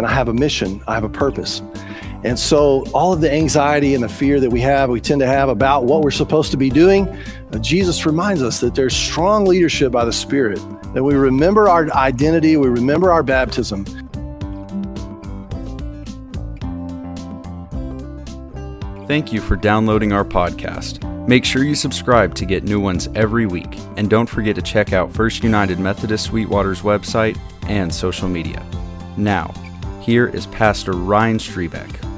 and I have a mission, I have a purpose. And so, all of the anxiety and the fear that we have, we tend to have about what we're supposed to be doing, uh, Jesus reminds us that there's strong leadership by the Spirit, that we remember our identity, we remember our baptism. Thank you for downloading our podcast. Make sure you subscribe to get new ones every week. And don't forget to check out First United Methodist Sweetwater's website and social media. Now, here is Pastor Ryan Strebeck.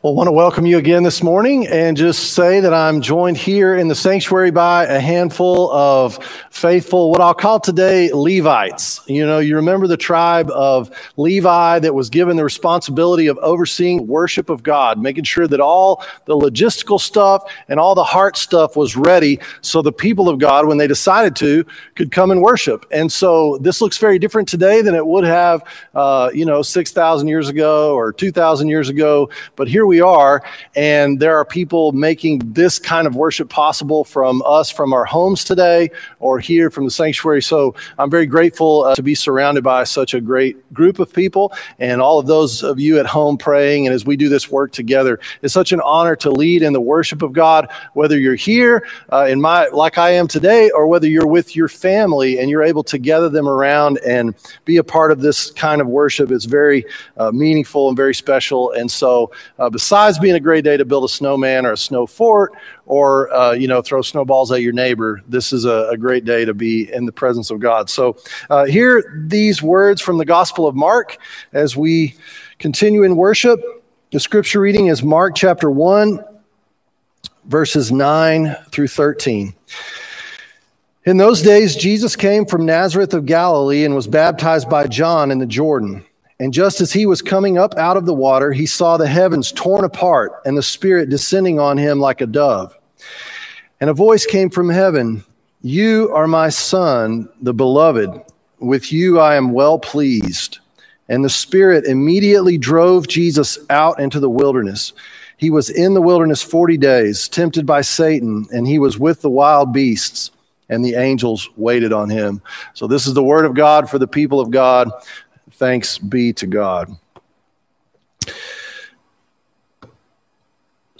Well, I want to welcome you again this morning and just say that I'm joined here in the sanctuary by a handful of faithful, what I'll call today Levites. You know, you remember the tribe of Levi that was given the responsibility of overseeing worship of God, making sure that all the logistical stuff and all the heart stuff was ready so the people of God, when they decided to, could come and worship. And so this looks very different today than it would have, uh, you know, 6,000 years ago or 2,000 years ago. But here we are, and there are people making this kind of worship possible from us, from our homes today, or here from the sanctuary. So I'm very grateful uh, to be surrounded by such a great group of people, and all of those of you at home praying. And as we do this work together, it's such an honor to lead in the worship of God, whether you're here uh, in my like I am today, or whether you're with your family and you're able to gather them around and be a part of this kind of worship. It's very uh, meaningful and very special. And so, uh, besides being a great day to build a snowman or a snow fort or uh, you know throw snowballs at your neighbor this is a, a, great day to be in the presence of god. So uh, hear these words from the gospel of mark as we continue in worship. The scripture reading is mark chapter 1 verses 9 through 13 in those days jesus came from nazareth of galilee and was baptized by john in the jordan and just as he was coming up out of the water, he saw the heavens torn apart and the Spirit descending on him like a dove. And a voice came from heaven You are my Son, the beloved. With you I am well pleased. And the Spirit immediately drove Jesus out into the wilderness. He was in the wilderness 40 days, tempted by Satan, and he was with the wild beasts, and the angels waited on him. So, this is the word of God for the people of God. Thanks be to God.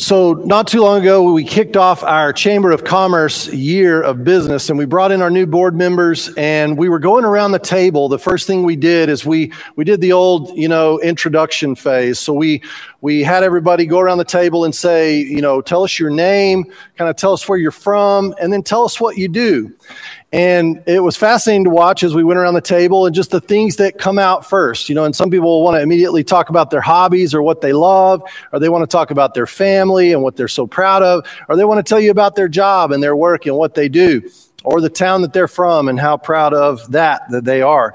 So, not too long ago, we kicked off our Chamber of Commerce year of business, and we brought in our new board members, and we were going around the table. The first thing we did is we we did the old, you know, introduction phase. So we we had everybody go around the table and say, you know, tell us your name, kind of tell us where you're from, and then tell us what you do. And it was fascinating to watch as we went around the table and just the things that come out first. You know, and some people want to immediately talk about their hobbies or what they love, or they want to talk about their family and what they're so proud of, or they want to tell you about their job and their work and what they do or the town that they're from and how proud of that that they are.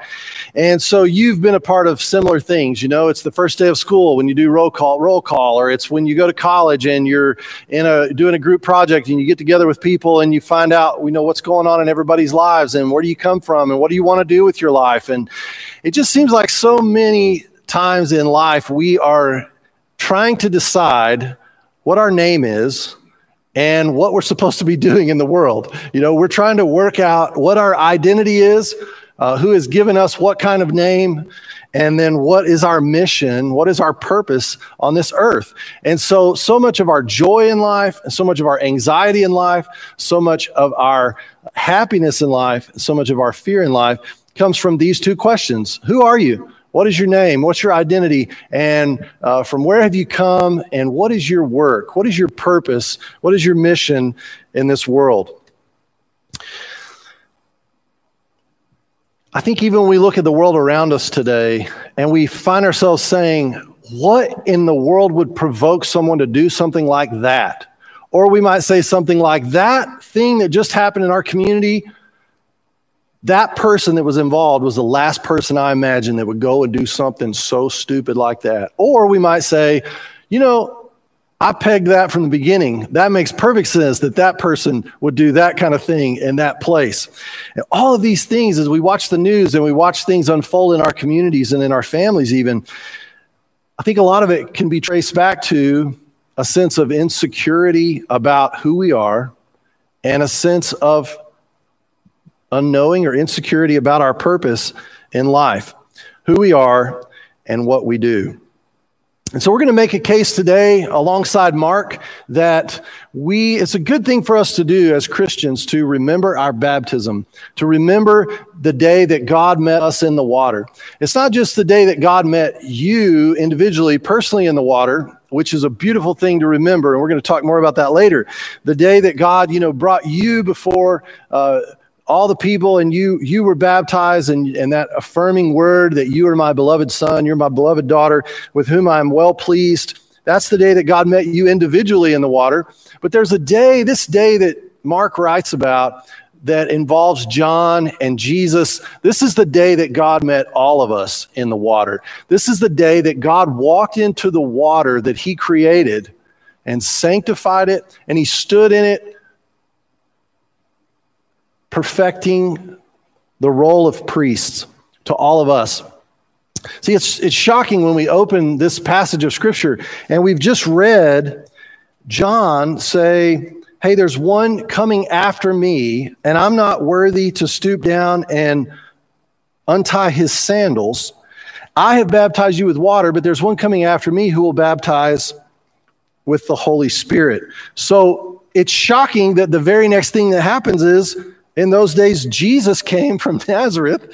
And so you've been a part of similar things. You know, it's the first day of school when you do roll call, roll call, or it's when you go to college and you're in a doing a group project and you get together with people and you find out, we know what's going on in everybody's lives and where do you come from and what do you want to do with your life. And it just seems like so many times in life we are trying to decide what our name is and what we're supposed to be doing in the world. You know, we're trying to work out what our identity is, uh, who has given us what kind of name, and then what is our mission, what is our purpose on this earth. And so, so much of our joy in life, and so much of our anxiety in life, so much of our happiness in life, so much of our fear in life comes from these two questions Who are you? What is your name? What's your identity? And uh, from where have you come? And what is your work? What is your purpose? What is your mission in this world? I think even when we look at the world around us today and we find ourselves saying, what in the world would provoke someone to do something like that? Or we might say something like, that thing that just happened in our community that person that was involved was the last person I imagined that would go and do something so stupid like that. Or we might say, you know, I pegged that from the beginning. That makes perfect sense that that person would do that kind of thing in that place. And all of these things, as we watch the news and we watch things unfold in our communities and in our families, even, I think a lot of it can be traced back to a sense of insecurity about who we are and a sense of unknowing, or insecurity about our purpose in life, who we are, and what we do. And so we're going to make a case today alongside Mark that we, it's a good thing for us to do as Christians to remember our baptism, to remember the day that God met us in the water. It's not just the day that God met you individually, personally in the water, which is a beautiful thing to remember. And we're going to talk more about that later. The day that God, you know, brought you before, uh, all the people and you you were baptized and, and that affirming word that you are my beloved son you're my beloved daughter with whom i am well pleased. That's the day that god met you individually in the water. But there's a day this day that mark writes about that involves john and jesus. This is the day that god met all of us in the water. This is the day that god walked into the water that he created and sanctified it and he stood in it perfecting the role of priests to all of us. See, it's, it's shocking when we open this passage of Scripture and we've just read John say, Hey, there's one coming after me, and I'm not worthy to stoop down and untie his sandals. I have baptized you with water, but there's one coming after me who will baptize with the Holy Spirit. So it's shocking that the very next thing that happens is in those days, Jesus came from Nazareth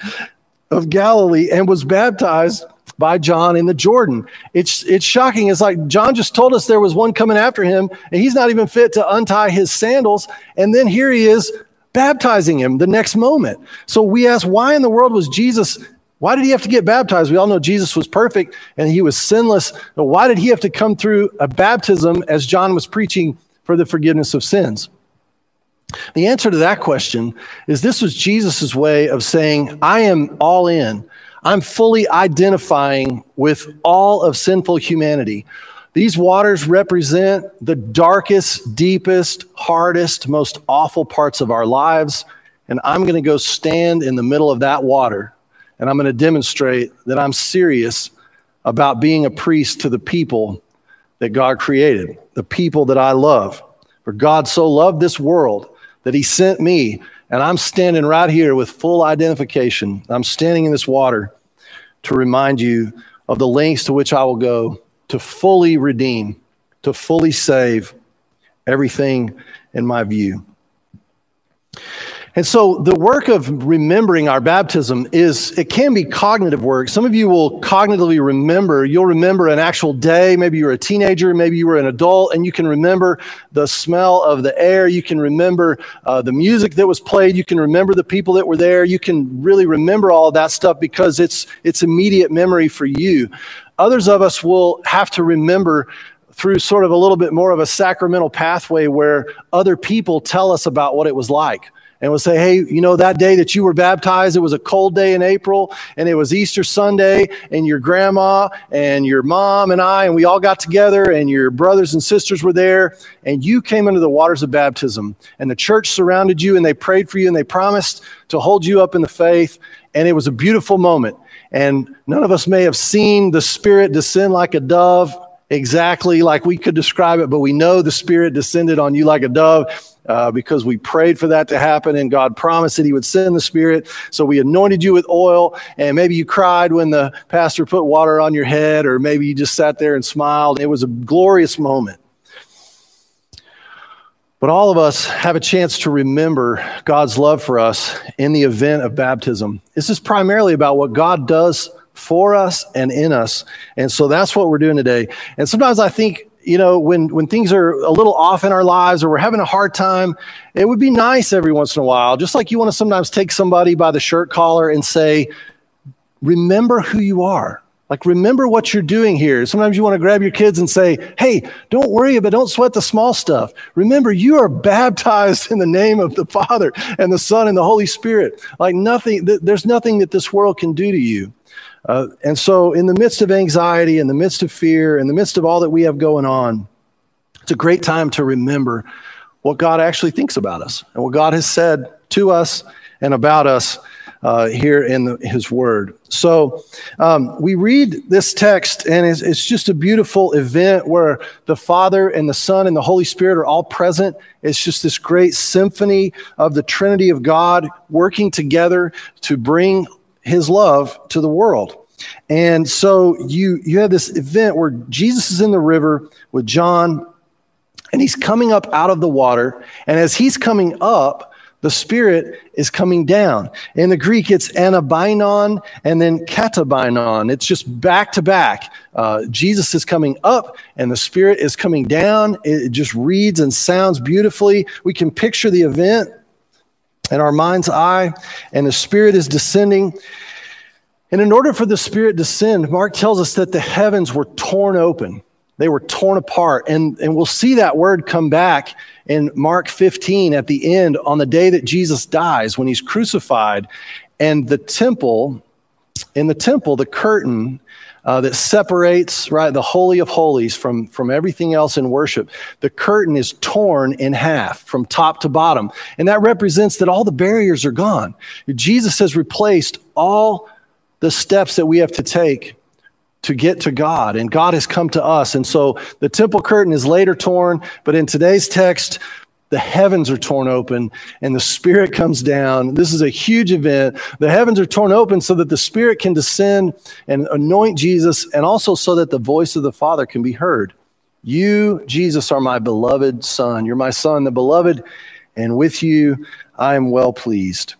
of Galilee and was baptized by John in the Jordan. It's, it's shocking. It's like John just told us there was one coming after him, and he's not even fit to untie his sandals. And then here he is baptizing him the next moment. So we ask, why in the world was Jesus? Why did he have to get baptized? We all know Jesus was perfect and he was sinless. But why did he have to come through a baptism as John was preaching for the forgiveness of sins? The answer to that question is this was Jesus' way of saying, I am all in. I'm fully identifying with all of sinful humanity. These waters represent the darkest, deepest, hardest, most awful parts of our lives. And I'm going to go stand in the middle of that water. And I'm going to demonstrate that I'm serious about being a priest to the people that God created, the people that I love. For God so loved this world that he sent me. And I'm standing right here with full identification. I'm standing in this water to remind you of the lengths to which I will go to fully redeem, to fully save everything in my view. And so the work of remembering our baptism is, it can be cognitive work. Some of you will cognitively remember, you'll remember an actual day. Maybe you were a teenager, maybe you were an adult, and you can remember the smell of the air. You can remember uh, the music that was played. You can remember the people that were there. You can really remember all that stuff because it's, it's immediate memory for you. Others of us will have to remember through sort of a little bit more of a sacramental pathway where other people tell us about what it was like and we'll say, hey, you know, that day that you were baptized, it was a cold day in April, and it was Easter Sunday, and your grandma and your mom and I, and we all got together, and your brothers and sisters were there, and you came into the waters of baptism, and the church surrounded you, and they prayed for you, and they promised to hold you up in the faith, and it was a beautiful moment. And none of us may have seen the Spirit descend like a dove exactly like we could describe it, but we know the Spirit descended on you like a dove uh, because we prayed for that to happen and God promised that He would send the Spirit. So we anointed you with oil, and maybe you cried when the pastor put water on your head, or maybe you just sat there and smiled. It was a glorious moment. But all of us have a chance to remember God's love for us in the event of baptism. This is primarily about what God does for us and in us. And so that's what we're doing today. And sometimes I think you know, when, when things are a little off in our lives or we're having a hard time, it would be nice every once in a while, just like you want to sometimes take somebody by the shirt collar and say, remember who you are. Like, remember what you're doing here. Sometimes you want to grab your kids and say, Hey, don't worry, but don't sweat the small stuff. Remember, you are baptized in the name of the Father and the Son and the Holy Spirit. Like, nothing, th- there's nothing that this world can do to you. Uh, and so, in the midst of anxiety, in the midst of fear, in the midst of all that we have going on, it's a great time to remember what God actually thinks about us and what God has said to us and about us uh, here in the, his word. So um, we read this text, and it's, it's, just a beautiful event where the Father and the Son and the Holy Spirit are all present. It's just this great symphony of the Trinity of God working together to bring his love to the world. And so you, you have this event where Jesus is in the river with John, and he's coming up out of the water. And as he's coming up, the Spirit is coming down. In the Greek, it's anabainon and then katabainon. It's just back to back. Uh, Jesus is coming up and the Spirit is coming down. It just reads and sounds beautifully. We can picture the event in our mind's eye, and the Spirit is descending. And in order for the Spirit to descend, Mark tells us that the heavens were torn open. They were torn apart. And, and we'll see that word come back in Mark 15 at the end on the day that Jesus dies when he's crucified. And the temple, in the temple, the curtain uh, that separates right the holy of holies from from everything else in worship. The curtain is torn in half from top to bottom. And that represents that all the barriers are gone. Jesus has replaced all the steps that we have to take to get to God, and God has come to us. And so the temple curtain is later torn, but in today's text, the heavens are torn open and the Spirit comes down. This is a huge event. The heavens are torn open so that the Spirit can descend and anoint Jesus, and also so that the voice of the Father can be heard. You, Jesus, are my beloved Son. You're my Son, the beloved, and with you I am well pleased.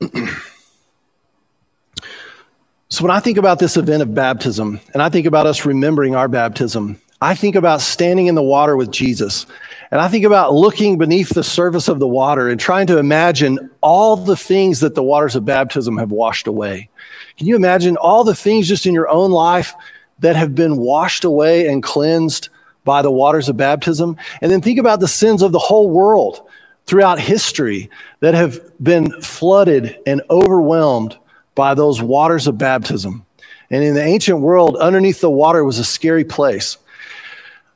So, when I think about this event of baptism, and I think about us remembering our baptism, I think about standing in the water with Jesus. And I think about looking beneath the surface of the water and trying to imagine all the things that the waters of baptism have washed away. Can you imagine all the things just in your own life that have been washed away and cleansed by the waters of baptism? And then think about the sins of the whole world throughout history that have been flooded and overwhelmed by those waters of baptism. And in the ancient world, underneath the water was a scary place.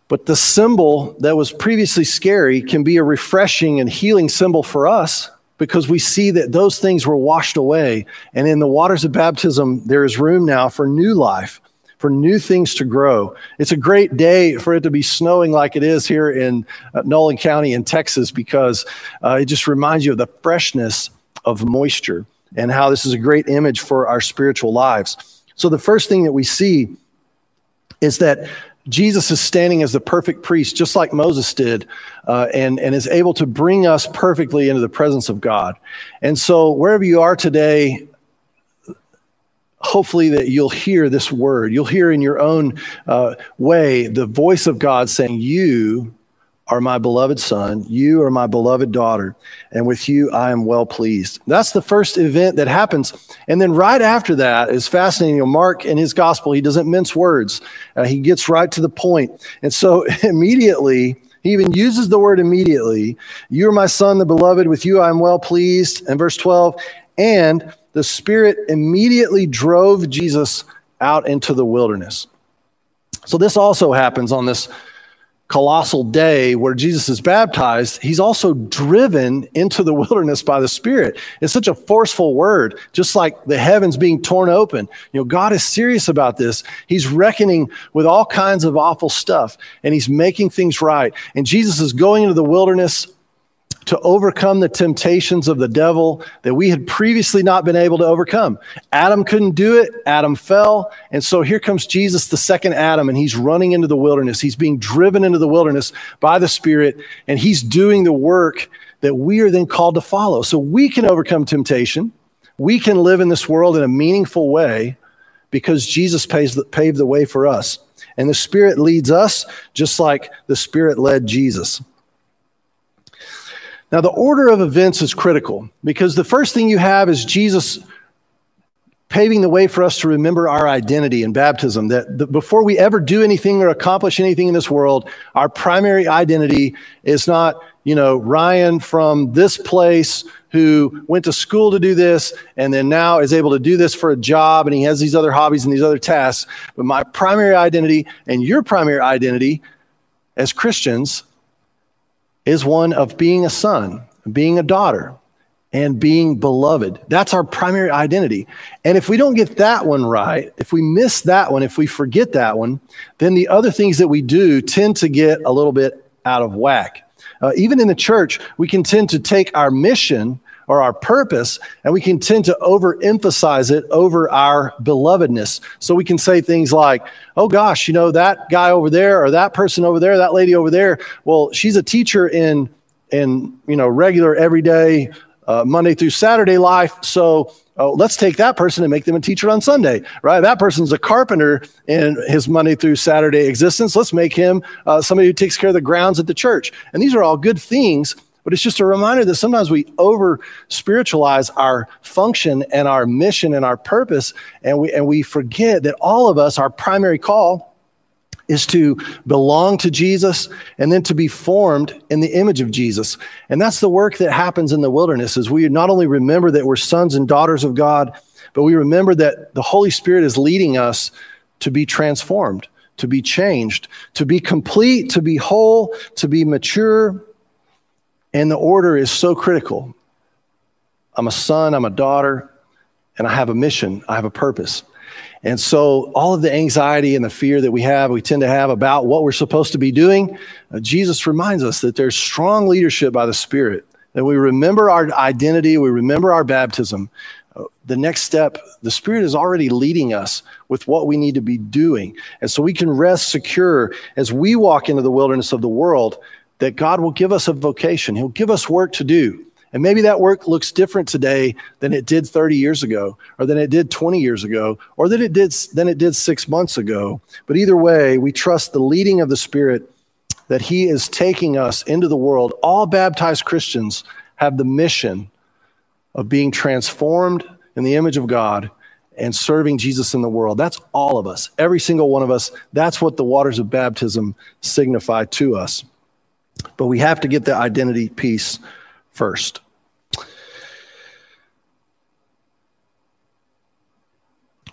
But the symbol that was previously scary can be a refreshing and healing symbol for us because we see that those things were washed away. And in the waters of baptism, there is room now for new life, for new things to grow. It's a great day for it to be snowing like it is here in uh, Nolan County in Texas because uh, it just reminds you of the freshness of moisture and how this is a great image for our spiritual lives. So, the first thing that we see is that Jesus is standing as the perfect priest, just like Moses did, uh, and, and is able to bring us perfectly into the presence of God. And so, wherever you are today, hopefully that you'll hear this word. You'll hear in your own uh, way the voice of God saying, You are my beloved son. You are my beloved daughter. And with you, I am well pleased. That's the first event that happens. And then right after that is fascinating. Mark in his gospel, he doesn't mince words, uh, he gets right to the point. And so immediately, he even uses the word immediately. You are my son, the beloved. With you, I am well pleased. And verse 12, and the Spirit immediately drove Jesus out into the wilderness. So this also happens on this colossal day where Jesus is baptized, he's also driven into the wilderness by the Spirit. It's such a forceful word, just like the heavens being torn open. You know, God is serious about this. He's reckoning with all kinds of awful stuff and he's making things right. And Jesus is going into the wilderness to overcome the temptations of the devil that we had previously not been able to overcome. Adam couldn't do it, Adam fell. And so here comes Jesus, the second Adam, and he's running into the wilderness. He's being driven into the wilderness by the Spirit, and he's doing the work that we are then called to follow. So we can overcome temptation. We can live in this world in a meaningful way because Jesus the, paved the way for us. And the Spirit leads us just like the Spirit led Jesus. Now, the order of events is critical because the first thing you have is Jesus paving the way for us to remember our identity in baptism. That before we ever do anything or accomplish anything in this world, our primary identity is not, you know, Ryan from this place who went to school to do this and then now is able to do this for a job and he has these other hobbies and these other tasks. But my primary identity and your primary identity as Christians is one of being a son, being a daughter, and being beloved. That's our primary identity. And if we don't get that one right, if we miss that one, if we forget that one, then the other things that we do tend to get a little bit out of whack. Uh, even in the church, we can tend to take our mission or our purpose, and we can tend to overemphasize it over our belovedness. So we can say things like, oh gosh, you know, that guy over there, or that person over there, that lady over there, well, she's a teacher in, in you know, regular, everyday, uh, Monday through Saturday life. So uh, let's take that person and make them a teacher on Sunday, right? That person's a carpenter in his Monday through Saturday existence. Let's make him uh, somebody who takes care of the grounds at the church. And these are all good things but it's just a reminder that sometimes we over spiritualize our function and our mission and our purpose, and we, and we forget that all of us, our primary call, is to belong to Jesus and then to be formed in the image of Jesus. And that's the work that happens in the wilderness is we not only remember that we're sons and daughters of God, but we remember that the Holy Spirit is leading us to be transformed, to be changed, to be complete, to be whole, to be mature, and the order is so critical. I'm a son, I'm a daughter, and I have a mission, I have a purpose. And so, all of the anxiety and the fear that we have, we tend to have about what we're supposed to be doing, uh, Jesus reminds us that there's strong leadership by the Spirit, that we remember our identity, we remember our baptism. Uh, the next step, the Spirit is already leading us with what we need to be doing. And so we can rest secure as we walk into the wilderness of the world that God will give us a vocation. He'll give us work to do. And maybe that work looks different today than it did 30 years ago, or than it did 20 years ago, or than it did than it did six months ago. But either way, we trust the leading of the Spirit that He is taking us into the world. All baptized Christians have the mission of being transformed in the image of God and serving Jesus in the world. That's all of us, every single one of us. That's what the waters of baptism signify to us. But we have to get the identity piece first.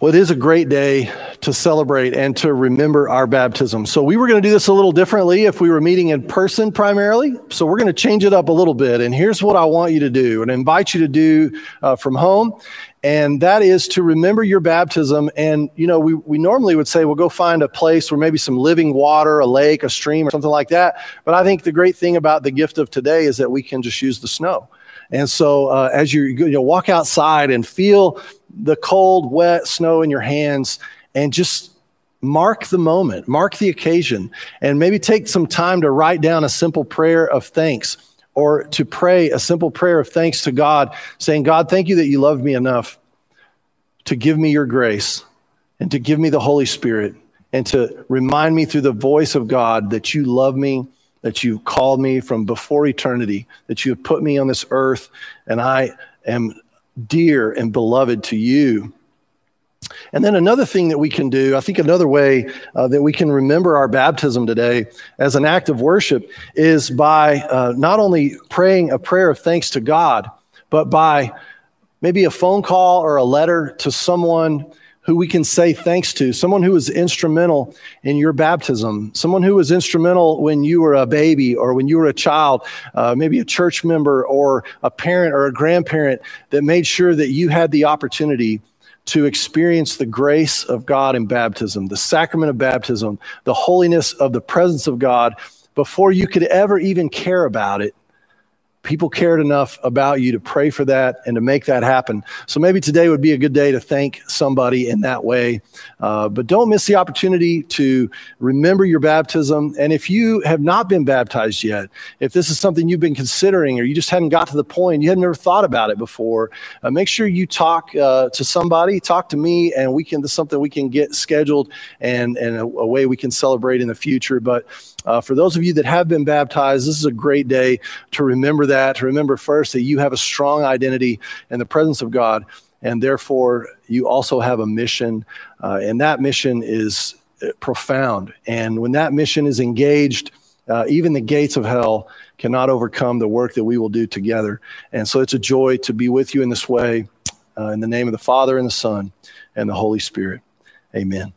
Well, it is a great day to celebrate and to remember our baptism. So, we were going to do this a little differently if we were meeting in person primarily. So, we're going to change it up a little bit. And here's what I want you to do and invite you to do uh, from home and that is to remember your baptism. And, you know, we, we normally would say, well, go find a place where maybe some living water, a lake, a stream, or something like that. But I think the great thing about the gift of today is that we can just use the snow. And so uh, as you, you know, walk outside and feel the cold, wet snow in your hands and just mark the moment, mark the occasion, and maybe take some time to write down a simple prayer of thanks or to pray a simple prayer of thanks to God, saying, God, thank you that you love me enough to give me your grace and to give me the Holy Spirit and to remind me through the voice of God that you love me, that you called me from before eternity, that you have put me on this earth, and I am dear and beloved to you. And then another thing that we can do, I think another way uh, that we can remember our baptism today as an act of worship is by uh, not only praying a prayer of thanks to God, but by maybe a phone call or a letter to someone who we can say thanks to, someone who was instrumental in your baptism, someone who was instrumental when you were a baby or when you were a child, uh, maybe a church member or a parent or a grandparent that made sure that you had the opportunity to experience the grace of God in baptism, the sacrament of baptism, the holiness of the presence of God before you could ever even care about it people cared enough about you to pray for that and to make that happen. So maybe today would be a good day to thank somebody in that way. Uh, but don't miss the opportunity to remember your baptism. And if you have not been baptized yet, if this is something you've been considering or you just hadn't got to the point, you had never thought about it before, uh, make sure you talk uh, to somebody, talk to me, and we can, something we can get scheduled and, and a, a way we can celebrate in the future. But uh, for those of you that have been baptized, this is a great day to remember that, to remember first that you have a strong identity in the presence of God, and therefore you also have a mission, uh, and that mission is uh, profound. And when that mission is engaged, uh, even the gates of hell cannot overcome the work that we will do together. And so it's a joy to be with you in this way. Uh, in the name of the Father, and the Son, and the Holy Spirit. Amen.